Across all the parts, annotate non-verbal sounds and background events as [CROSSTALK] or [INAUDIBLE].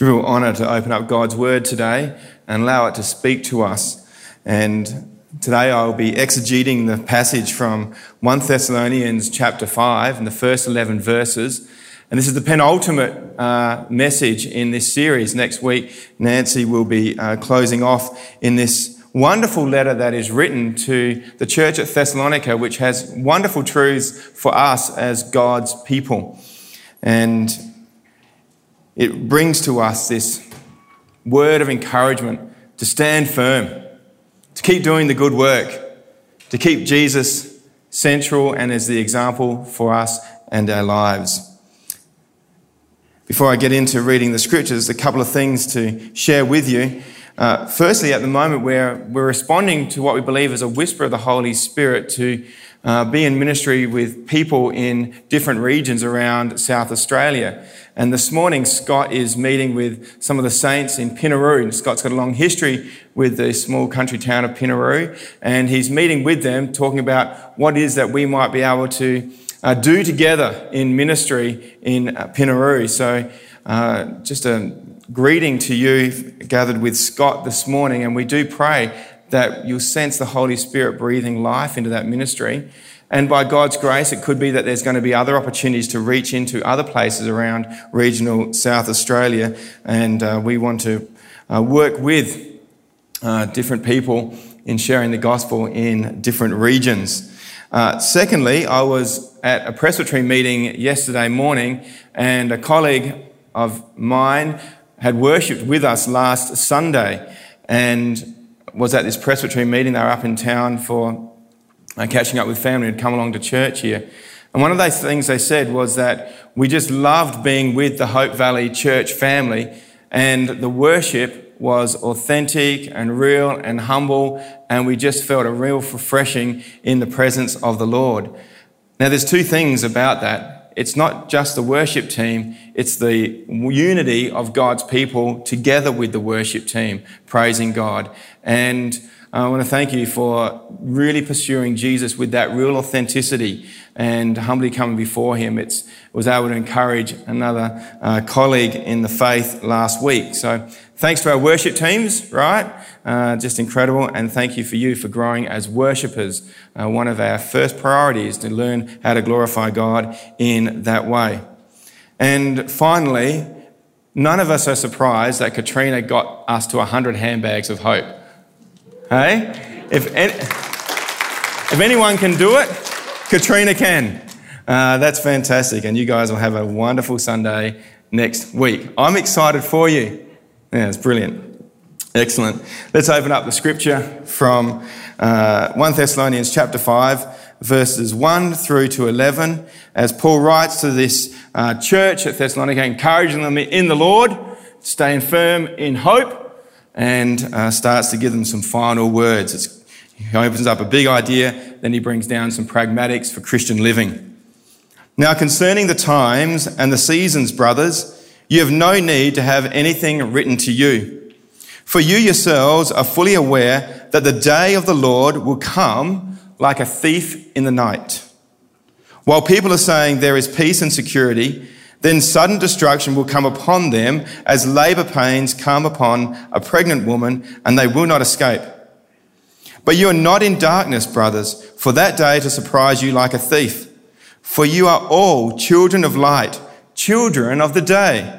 It's a real honour to open up God's Word today and allow it to speak to us. And today I will be exegeting the passage from 1 Thessalonians chapter 5 and the first 11 verses. And this is the penultimate uh, message in this series. Next week, Nancy will be uh, closing off in this wonderful letter that is written to the church at Thessalonica, which has wonderful truths for us as God's people. And it brings to us this word of encouragement to stand firm, to keep doing the good work, to keep Jesus central and as the example for us and our lives. Before I get into reading the scriptures, a couple of things to share with you. Uh, firstly, at the moment, we're, we're responding to what we believe is a whisper of the Holy Spirit to uh, be in ministry with people in different regions around South Australia. And this morning, Scott is meeting with some of the saints in Pinnaroo. Scott's got a long history with the small country town of Pinnaroo, and he's meeting with them, talking about what is that we might be able to uh, do together in ministry in uh, Pinnaroo. So, uh, just a greeting to you gathered with Scott this morning, and we do pray that you'll sense the Holy Spirit breathing life into that ministry. And by God's grace, it could be that there's going to be other opportunities to reach into other places around regional South Australia. And uh, we want to uh, work with uh, different people in sharing the gospel in different regions. Uh, secondly, I was at a presbytery meeting yesterday morning, and a colleague of mine had worshipped with us last Sunday. And was at this presbytery meeting. They were up in town for uh, catching up with family who'd come along to church here. And one of those things they said was that we just loved being with the Hope Valley church family, and the worship was authentic and real and humble, and we just felt a real refreshing in the presence of the Lord. Now, there's two things about that it's not just the worship team, it's the unity of God's people together with the worship team, praising God. And I want to thank you for really pursuing Jesus with that real authenticity and humbly coming before Him. It's was able to encourage another uh, colleague in the faith last week. So thanks to our worship teams, right? Uh, just incredible. And thank you for you for growing as worshippers. Uh, one of our first priorities to learn how to glorify God in that way. And finally, none of us are surprised that Katrina got us to 100 handbags of hope. Hey? If, any, if anyone can do it, Katrina can. Uh, that's fantastic. And you guys will have a wonderful Sunday next week. I'm excited for you. Yeah, it's brilliant. Excellent. Let's open up the scripture from uh, 1 Thessalonians chapter 5, verses 1 through to 11, as Paul writes to this uh, church at Thessalonica, encouraging them in the Lord, staying firm in hope and uh, starts to give them some final words. It's, he opens up a big idea, then he brings down some pragmatics for Christian living. Now, concerning the times and the seasons, brothers, you have no need to have anything written to you. For you yourselves are fully aware that the day of the Lord will come like a thief in the night. While people are saying there is peace and security, then sudden destruction will come upon them as labor pains come upon a pregnant woman, and they will not escape. But you are not in darkness, brothers, for that day to surprise you like a thief. For you are all children of light, children of the day.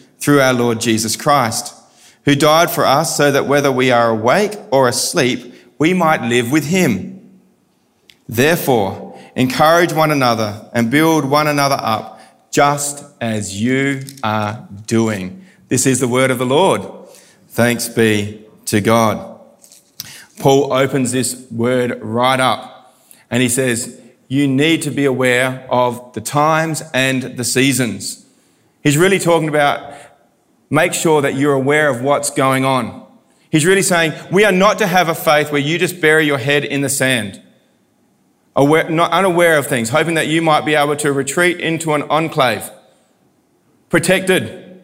through our Lord Jesus Christ, who died for us so that whether we are awake or asleep, we might live with him. Therefore, encourage one another and build one another up just as you are doing. This is the word of the Lord. Thanks be to God. Paul opens this word right up and he says, You need to be aware of the times and the seasons. He's really talking about make sure that you're aware of what's going on. He's really saying, we are not to have a faith where you just bury your head in the sand, aware, not unaware of things, hoping that you might be able to retreat into an enclave, protected.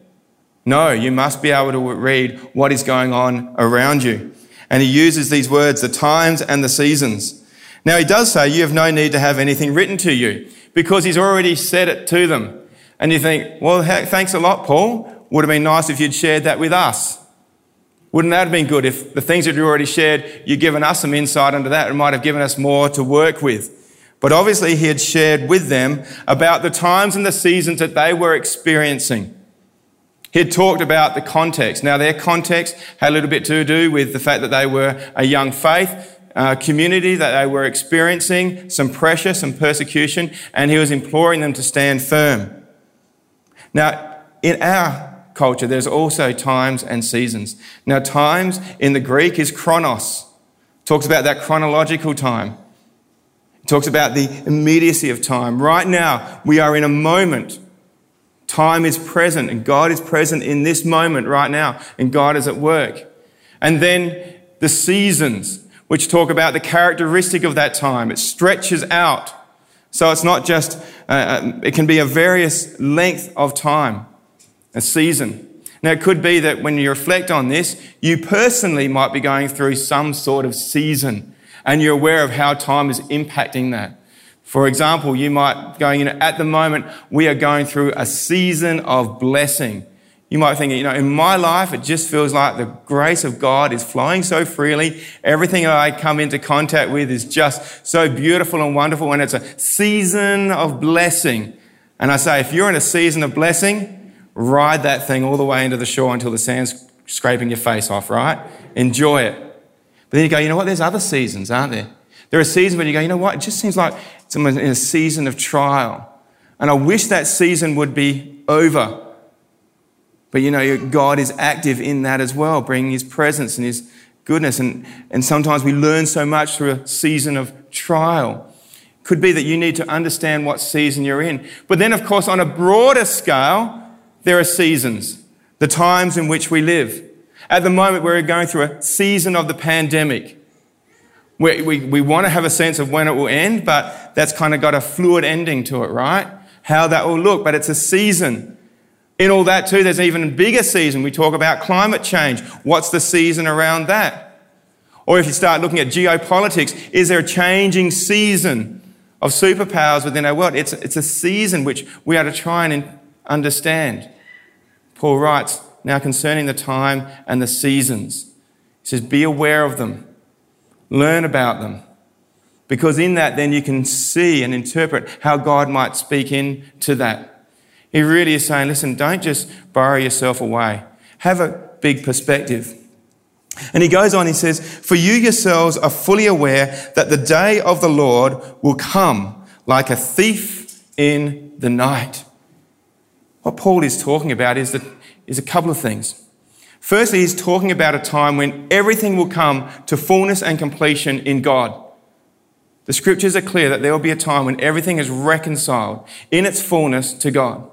No, you must be able to read what is going on around you. And he uses these words, the times and the seasons. Now he does say you have no need to have anything written to you because he's already said it to them. And you think, well, thanks a lot, Paul. Would have been nice if you'd shared that with us. Wouldn't that have been good if the things that you already shared, you'd given us some insight into that and might have given us more to work with? But obviously, he had shared with them about the times and the seasons that they were experiencing. He had talked about the context. Now, their context had a little bit to do with the fact that they were a young faith uh, community, that they were experiencing some pressure, some persecution, and he was imploring them to stand firm. Now, in our culture, there's also times and seasons. Now, times in the Greek is chronos. talks about that chronological time. It talks about the immediacy of time. Right now, we are in a moment. Time is present, and God is present in this moment right now, and God is at work. And then the seasons, which talk about the characteristic of that time. It stretches out. So it's not just, uh, uh it can be a various length of time a season. Now, it could be that when you reflect on this, you personally might be going through some sort of season and you're aware of how time is impacting that. For example, you might going in at the moment, we are going through a season of blessing. You might think, you know, in my life, it just feels like the grace of God is flowing so freely. Everything I come into contact with is just so beautiful and wonderful, and it's a season of blessing. And I say, if you're in a season of blessing, Ride that thing all the way into the shore until the sand's scraping your face off, right? Enjoy it. But then you go, you know what? There's other seasons, aren't there? There are seasons when you go, you know what? It just seems like someone's in a season of trial. And I wish that season would be over. But you know, God is active in that as well, bringing His presence and His goodness. And, and sometimes we learn so much through a season of trial. Could be that you need to understand what season you're in. But then, of course, on a broader scale, there are seasons, the times in which we live. At the moment, we're going through a season of the pandemic. We, we, we want to have a sense of when it will end, but that's kind of got a fluid ending to it, right? How that will look, but it's a season. In all that, too, there's an even bigger season. We talk about climate change. What's the season around that? Or if you start looking at geopolitics, is there a changing season of superpowers within our world? It's, it's a season which we are to try and understand. Paul writes, now concerning the time and the seasons, he says, be aware of them, learn about them, because in that then you can see and interpret how God might speak into that. He really is saying, listen, don't just borrow yourself away. Have a big perspective. And he goes on, he says, For you yourselves are fully aware that the day of the Lord will come like a thief in the night. What Paul is talking about is, that, is a couple of things. Firstly, he's talking about a time when everything will come to fullness and completion in God. The scriptures are clear that there will be a time when everything is reconciled in its fullness to God.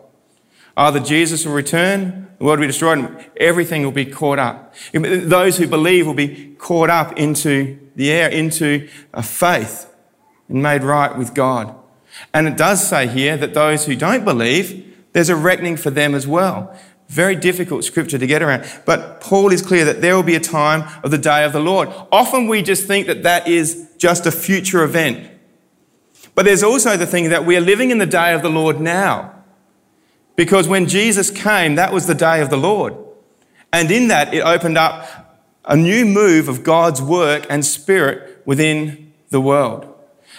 Either Jesus will return, the world will be destroyed, and everything will be caught up. Those who believe will be caught up into the air, into a faith, and made right with God. And it does say here that those who don't believe there's a reckoning for them as well. Very difficult scripture to get around. But Paul is clear that there will be a time of the day of the Lord. Often we just think that that is just a future event. But there's also the thing that we are living in the day of the Lord now. Because when Jesus came, that was the day of the Lord. And in that, it opened up a new move of God's work and spirit within the world.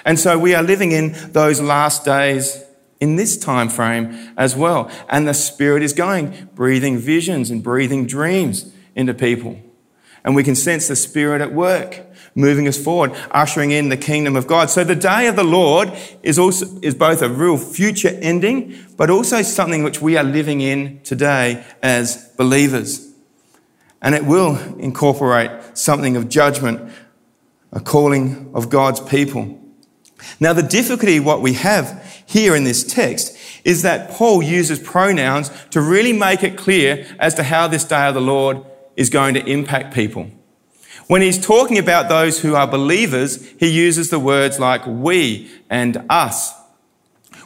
And so we are living in those last days in this time frame as well. And the Spirit is going, breathing visions and breathing dreams into people. And we can sense the Spirit at work, moving us forward, ushering in the kingdom of God. So the day of the Lord is also, is both a real future ending, but also something which we are living in today as believers. And it will incorporate something of judgment, a calling of God's people. Now, the difficulty what we have here in this text is that Paul uses pronouns to really make it clear as to how this day of the Lord is going to impact people. When he's talking about those who are believers, he uses the words like we and us.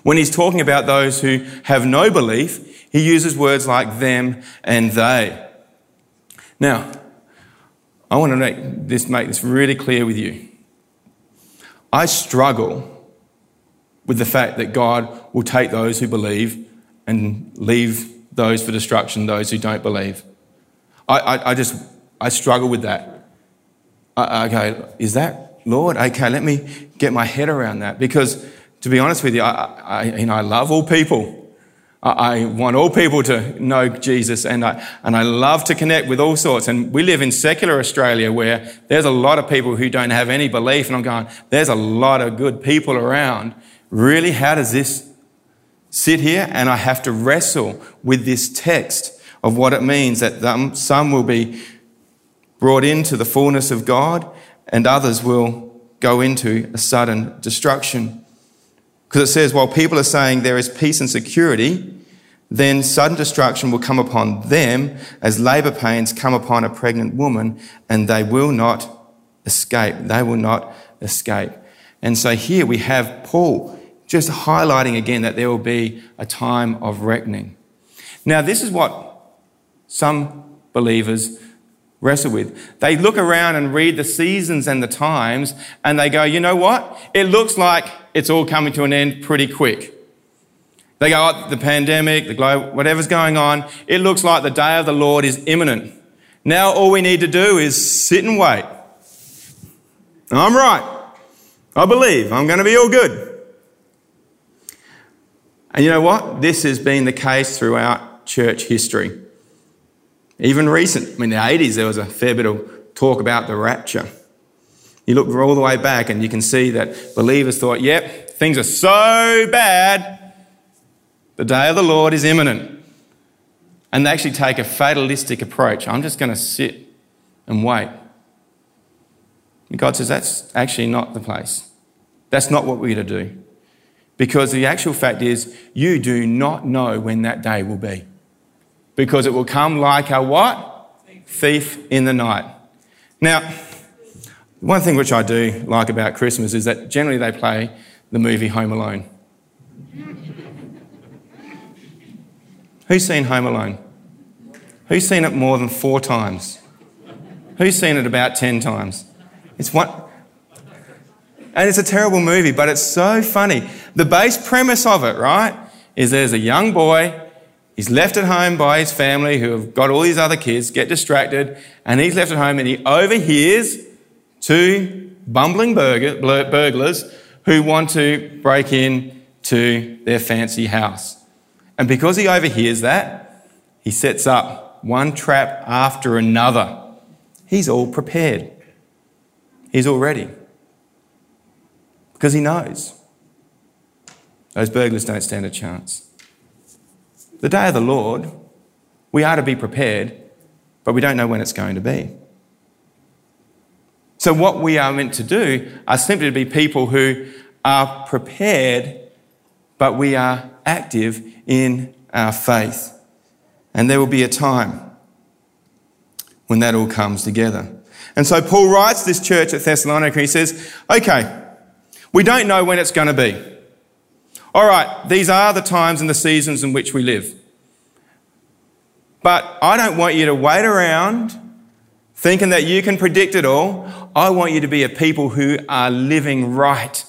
When he's talking about those who have no belief, he uses words like them and they. Now, I want to make this, make this really clear with you. I struggle with the fact that God will take those who believe and leave those for destruction, those who don't believe. I, I, I just, I struggle with that. I, okay, is that Lord? Okay, let me get my head around that because to be honest with you, I, I, you know, I love all people. I, want all people to know Jesus and I, and I love to connect with all sorts. And we live in secular Australia where there's a lot of people who don't have any belief. And I'm going, there's a lot of good people around. Really, how does this sit here? And I have to wrestle with this text of what it means that some will be brought into the fullness of God and others will go into a sudden destruction. Because it says, while people are saying there is peace and security, then sudden destruction will come upon them as labor pains come upon a pregnant woman, and they will not escape. They will not escape. And so here we have Paul just highlighting again that there will be a time of reckoning. Now, this is what some believers wrestle with. They look around and read the seasons and the times, and they go, you know what? It looks like it's all coming to an end pretty quick. They go, oh, the pandemic, the globe, whatever's going on, it looks like the day of the Lord is imminent. Now all we need to do is sit and wait. I'm right. I believe I'm going to be all good. And you know what? This has been the case throughout church history. Even recent, I in the 80s, there was a fair bit of talk about the rapture. You look all the way back and you can see that believers thought, yep, things are so bad, the day of the Lord is imminent. And they actually take a fatalistic approach. I'm just going to sit and wait. And God says, that's actually not the place. That's not what we're to do. Because the actual fact is, you do not know when that day will be. Because it will come like a what? Thief in the night. Now, one thing which I do like about Christmas is that generally they play the movie Home Alone. Who's seen Home Alone? Who's seen it more than four times? Who's seen it about 10 times? It's what? And it's a terrible movie, but it's so funny. The base premise of it, right, is there's a young boy, he's left at home by his family who have got all these other kids, get distracted, and he's left at home and he overhears two bumbling burglars who want to break in to their fancy house. And because he overhears that, he sets up one trap after another. He's all prepared. He's all ready. Because he knows those burglars don't stand a chance. The day of the Lord, we are to be prepared, but we don't know when it's going to be. So, what we are meant to do are simply to be people who are prepared, but we are active in our faith. And there will be a time when that all comes together. And so, Paul writes this church at Thessalonica, he says, Okay, we don't know when it's going to be. All right, these are the times and the seasons in which we live. But I don't want you to wait around thinking that you can predict it all. I want you to be a people who are living right.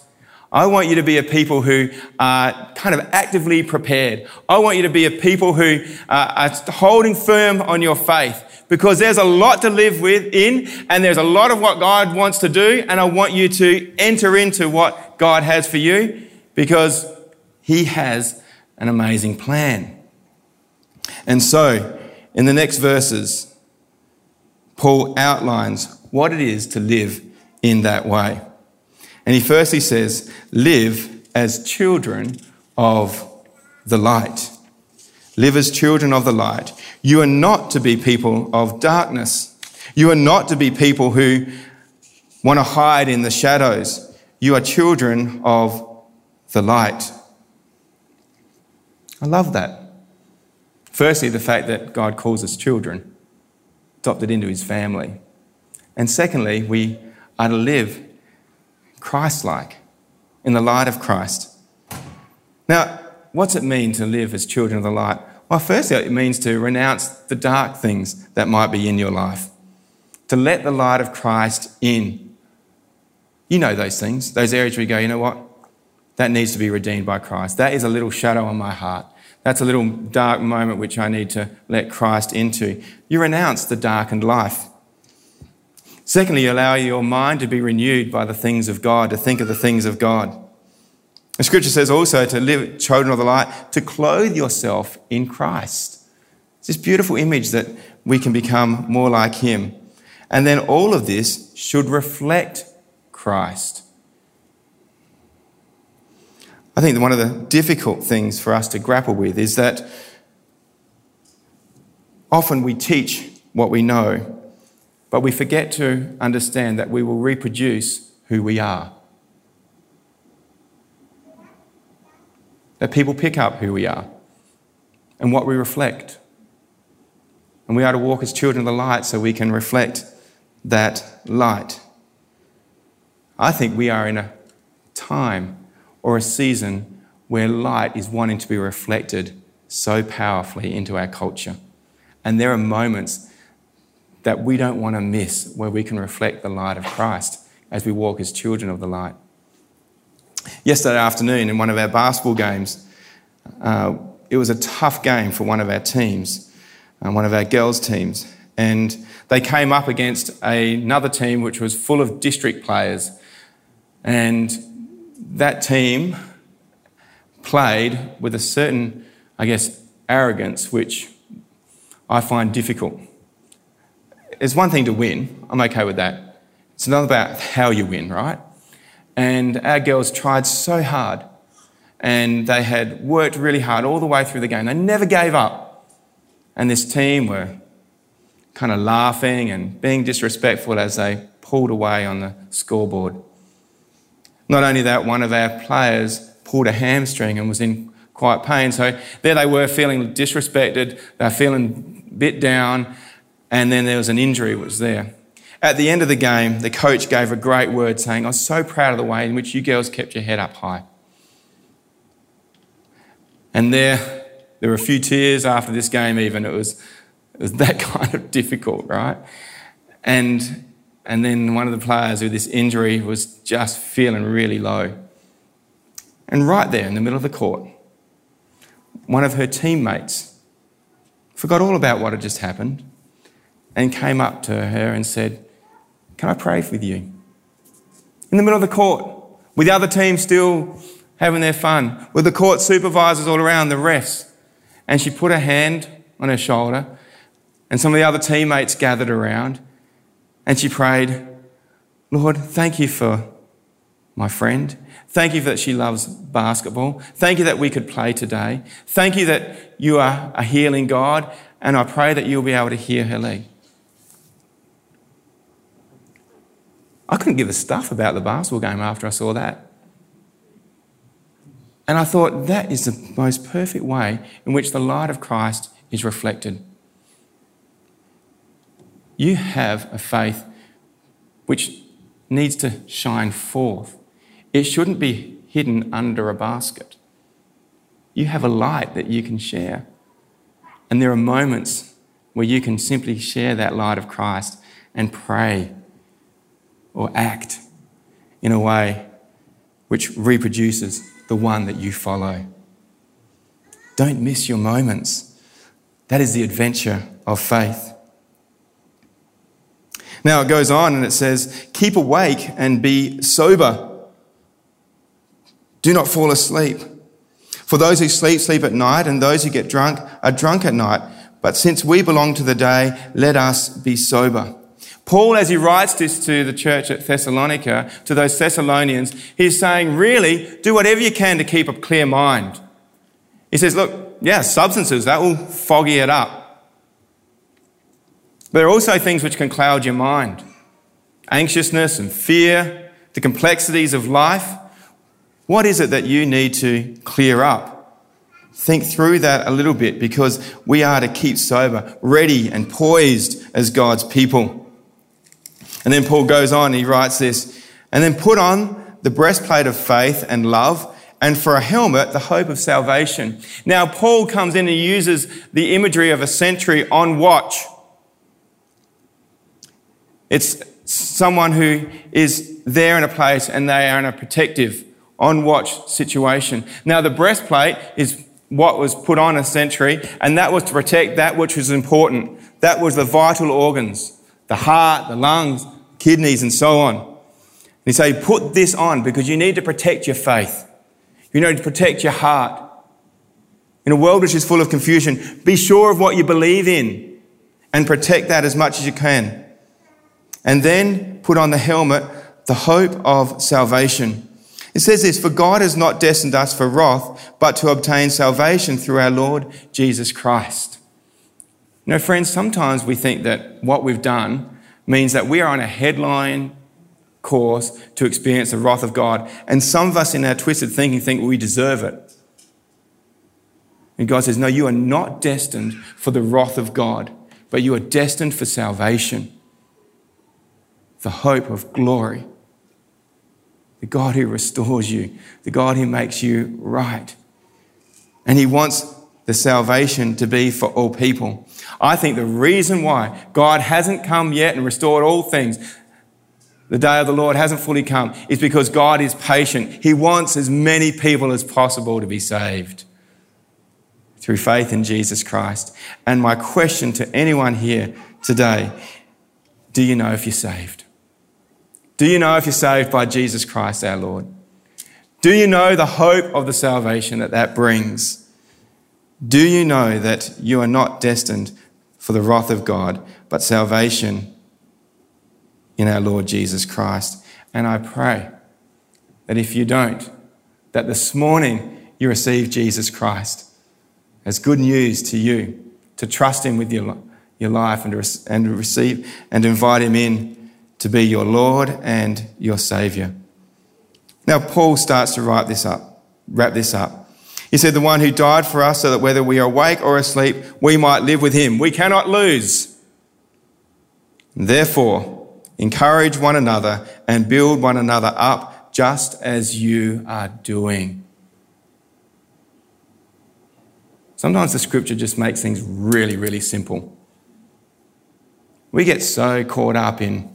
I want you to be a people who are kind of actively prepared. I want you to be a people who uh, are holding firm on your faith because there's a lot to live with in and there's a lot of what God wants to do. And I want you to enter into what God has for you because he has an amazing plan. And so in the next verses, Paul outlines what it is to live in that way. And he firstly says, live as children of the light. Live as children of the light. You are not to be people of darkness. You are not to be people who want to hide in the shadows. You are children of the light. I love that. Firstly, the fact that God calls us children, adopted into his family. And secondly, we are to live Christ like in the light of Christ. Now, what's it mean to live as children of the light? Well, firstly, it means to renounce the dark things that might be in your life, to let the light of Christ in. You know those things, those areas where you go, you know what? That needs to be redeemed by Christ. That is a little shadow on my heart. That's a little dark moment which I need to let Christ into. You renounce the darkened life. Secondly, you allow your mind to be renewed by the things of God, to think of the things of God. The scripture says also to live children of the light, to clothe yourself in Christ. It's this beautiful image that we can become more like Him. And then all of this should reflect Christ. I think one of the difficult things for us to grapple with is that often we teach what we know, but we forget to understand that we will reproduce who we are. That people pick up who we are and what we reflect. And we are to walk as children of the light so we can reflect that light. I think we are in a time or a season where light is wanting to be reflected so powerfully into our culture. And there are moments that we don't want to miss where we can reflect the light of Christ as we walk as children of the light. Yesterday afternoon, in one of our basketball games, uh, it was a tough game for one of our teams, uh, one of our girls' teams. And they came up against another team which was full of district players. And that team played with a certain, I guess, arrogance, which I find difficult. It's one thing to win, I'm okay with that. It's another about how you win, right? And our girls tried so hard and they had worked really hard all the way through the game. They never gave up. And this team were kind of laughing and being disrespectful as they pulled away on the scoreboard. Not only that, one of our players pulled a hamstring and was in quite pain. So there they were feeling disrespected, they were feeling bit down, and then there was an injury was there. At the end of the game, the coach gave a great word saying, I'm so proud of the way in which you girls kept your head up high. And there, there were a few tears after this game, even. It was, it was [LAUGHS] that kind of difficult, right? And and then one of the players with this injury was just feeling really low. And right there in the middle of the court, one of her teammates forgot all about what had just happened and came up to her and said, Can I pray with you? In the middle of the court, with the other team still having their fun, with the court supervisors all around, the refs. And she put her hand on her shoulder, and some of the other teammates gathered around. And she prayed, Lord, thank you for my friend. Thank you that she loves basketball. Thank you that we could play today. Thank you that you are a healing God. And I pray that you'll be able to hear her leg. I couldn't give a stuff about the basketball game after I saw that. And I thought that is the most perfect way in which the light of Christ is reflected. You have a faith which needs to shine forth. It shouldn't be hidden under a basket. You have a light that you can share. And there are moments where you can simply share that light of Christ and pray or act in a way which reproduces the one that you follow. Don't miss your moments. That is the adventure of faith. Now it goes on and it says, Keep awake and be sober. Do not fall asleep. For those who sleep, sleep at night, and those who get drunk are drunk at night. But since we belong to the day, let us be sober. Paul, as he writes this to the church at Thessalonica, to those Thessalonians, he's saying, really, do whatever you can to keep a clear mind. He says, look, yeah, substances, that will foggy it up. There are also things which can cloud your mind anxiousness and fear, the complexities of life. What is it that you need to clear up? think through that a little bit because we are to keep sober, ready and poised as God's people. And then Paul goes on, he writes this, and then put on the breastplate of faith and love, and for a helmet, the hope of salvation. Now, Paul comes in and uses the imagery of a sentry on watch. It's someone who is there in a place and they are in a protective, on watch situation. Now, the breastplate is what was put on a century, and that was to protect that which was important. That was the vital organs, the heart, the lungs, kidneys, and so on. And he said, put this on because you need to protect your faith. You need to protect your heart. In a world which is full of confusion, be sure of what you believe in and protect that as much as you can. And then put on the helmet, the hope of salvation. It says this, for God has not destined us for wrath, but to obtain salvation through our Lord Jesus Christ. You know, friends, sometimes we think that what we've done means that we are on a headline course to experience the wrath of God. And some of us in our twisted thinking think we deserve it. And God says, No, you are not destined for the wrath of God, but you are destined for salvation, the hope of glory the God who restores you, the God who makes you right. And He wants the salvation to be for all people. I think the reason why God hasn't come yet and restored all things, the day of the Lord hasn't fully come, is because God is patient. He wants as many people as possible to be saved through faith in Jesus Christ. And my question to anyone here today do you know if you're saved? Do you know if you're saved by Jesus Christ our Lord? Do you know the hope of the salvation that that brings? Do you know that you are not destined for the wrath of God, but salvation in our Lord Jesus Christ? And I pray that if you don't, that this morning you receive Jesus Christ as good news to you, to trust Him with your, your life and to, and receive and invite Him in to be your Lord and your Saviour. Now, Paul starts to write this up, wrap this up. He said, The one who died for us so that whether we are awake or asleep, we might live with him. We cannot lose. Therefore, encourage one another and build one another up just as you are doing. Sometimes the scripture just makes things really, really simple. We get so caught up in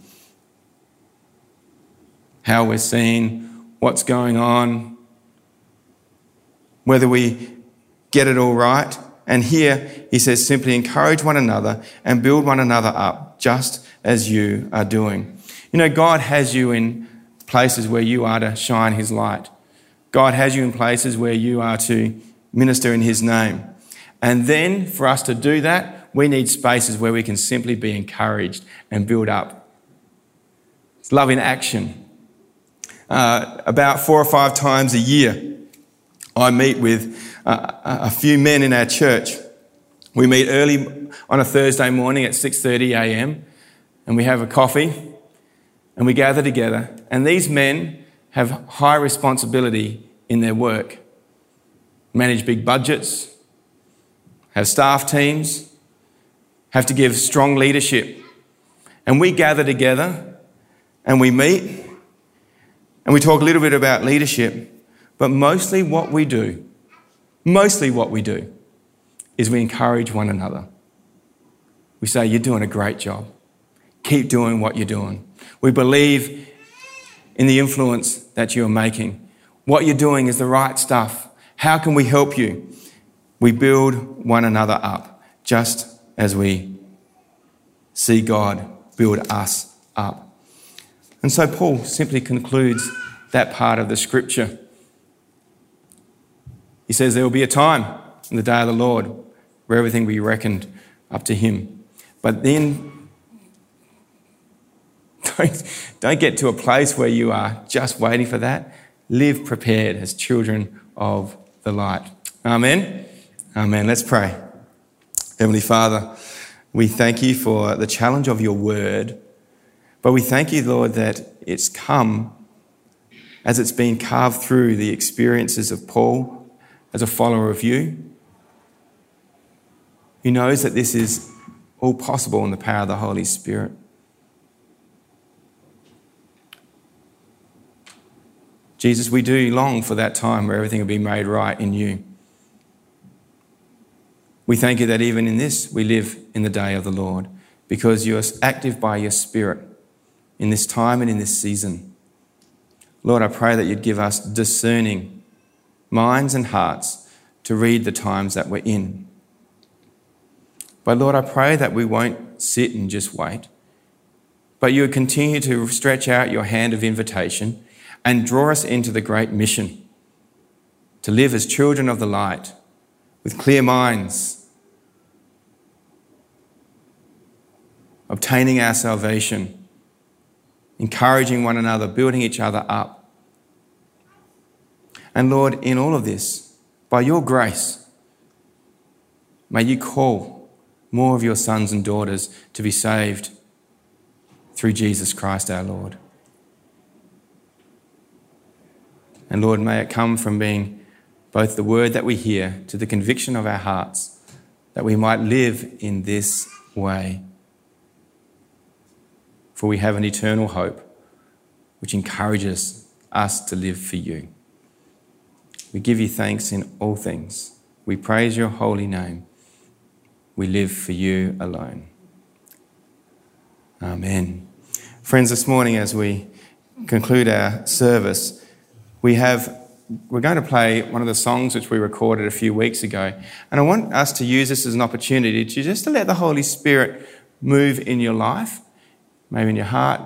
how we're seen, what's going on, whether we get it all right. And here he says simply encourage one another and build one another up, just as you are doing. You know, God has you in places where you are to shine his light. God has you in places where you are to minister in his name. And then for us to do that, we need spaces where we can simply be encouraged and build up. It's love in action uh, about four or five times a year, I meet with uh, a few men in our church. We meet early on a Thursday morning at 6:30 a.m. and we have a coffee and we gather together. And these men have high responsibility in their work. Manage big budgets, have staff teams, have to give strong leadership. And we gather together and we meet and we talk a little bit about leadership, but mostly what we do, mostly what we do, is we encourage one another. We say, You're doing a great job. Keep doing what you're doing. We believe in the influence that you're making. What you're doing is the right stuff. How can we help you? We build one another up, just as we see God build us up. And so Paul simply concludes that part of the scripture. He says there will be a time in the day of the Lord where everything will be reckoned up to him. But then [LAUGHS] don't, don't get to a place where you are just waiting for that. Live prepared as children of the light. Amen. Amen. Let's pray. Heavenly Father, we thank you for the challenge of your word but we thank you, Lord, that it's come as it's been carved through the experiences of Paul, as a follower of you, who knows that this is all possible in the power of the Holy Spirit. Jesus, we do long for that time where everything will be made right in you. We thank you that even in this we live in the day of the Lord because you are active by your Spirit in this time and in this season. Lord, I pray that you'd give us discerning minds and hearts to read the times that we're in. But Lord, I pray that we won't sit and just wait, but you would continue to stretch out your hand of invitation and draw us into the great mission to live as children of the light with clear minds, obtaining our salvation, encouraging one another, building each other up. And Lord, in all of this, by your grace, may you call more of your sons and daughters to be saved through Jesus Christ our Lord. And Lord, may it come from being both the word that we hear to the conviction of our hearts that we might live in this way. For we have an eternal hope which encourages us to live for you. We give you thanks in all things. We praise your holy name. We live for you alone. Amen. Friends, this morning as we conclude our service, we have we're going to play one of the songs which we recorded a few weeks ago. And I want us to use this as an opportunity to just to let the Holy Spirit move in your life, maybe in your heart,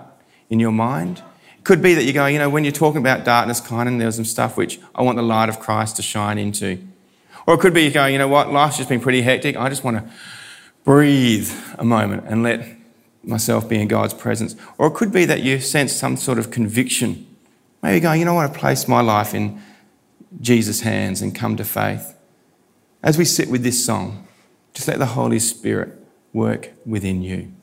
in your mind. It could be that you're going, you know, when you're talking about darkness, kind of, there's some stuff which I want the light of Christ to shine into. Or it could be you're going, you know what, life's just been pretty hectic. I just want to breathe a moment and let myself be in God's presence. Or it could be that you sense some sort of conviction Maybe going, you know I place my life in Jesus' hands and come to faith. As we sit with this song, just let the Holy Spirit work within you.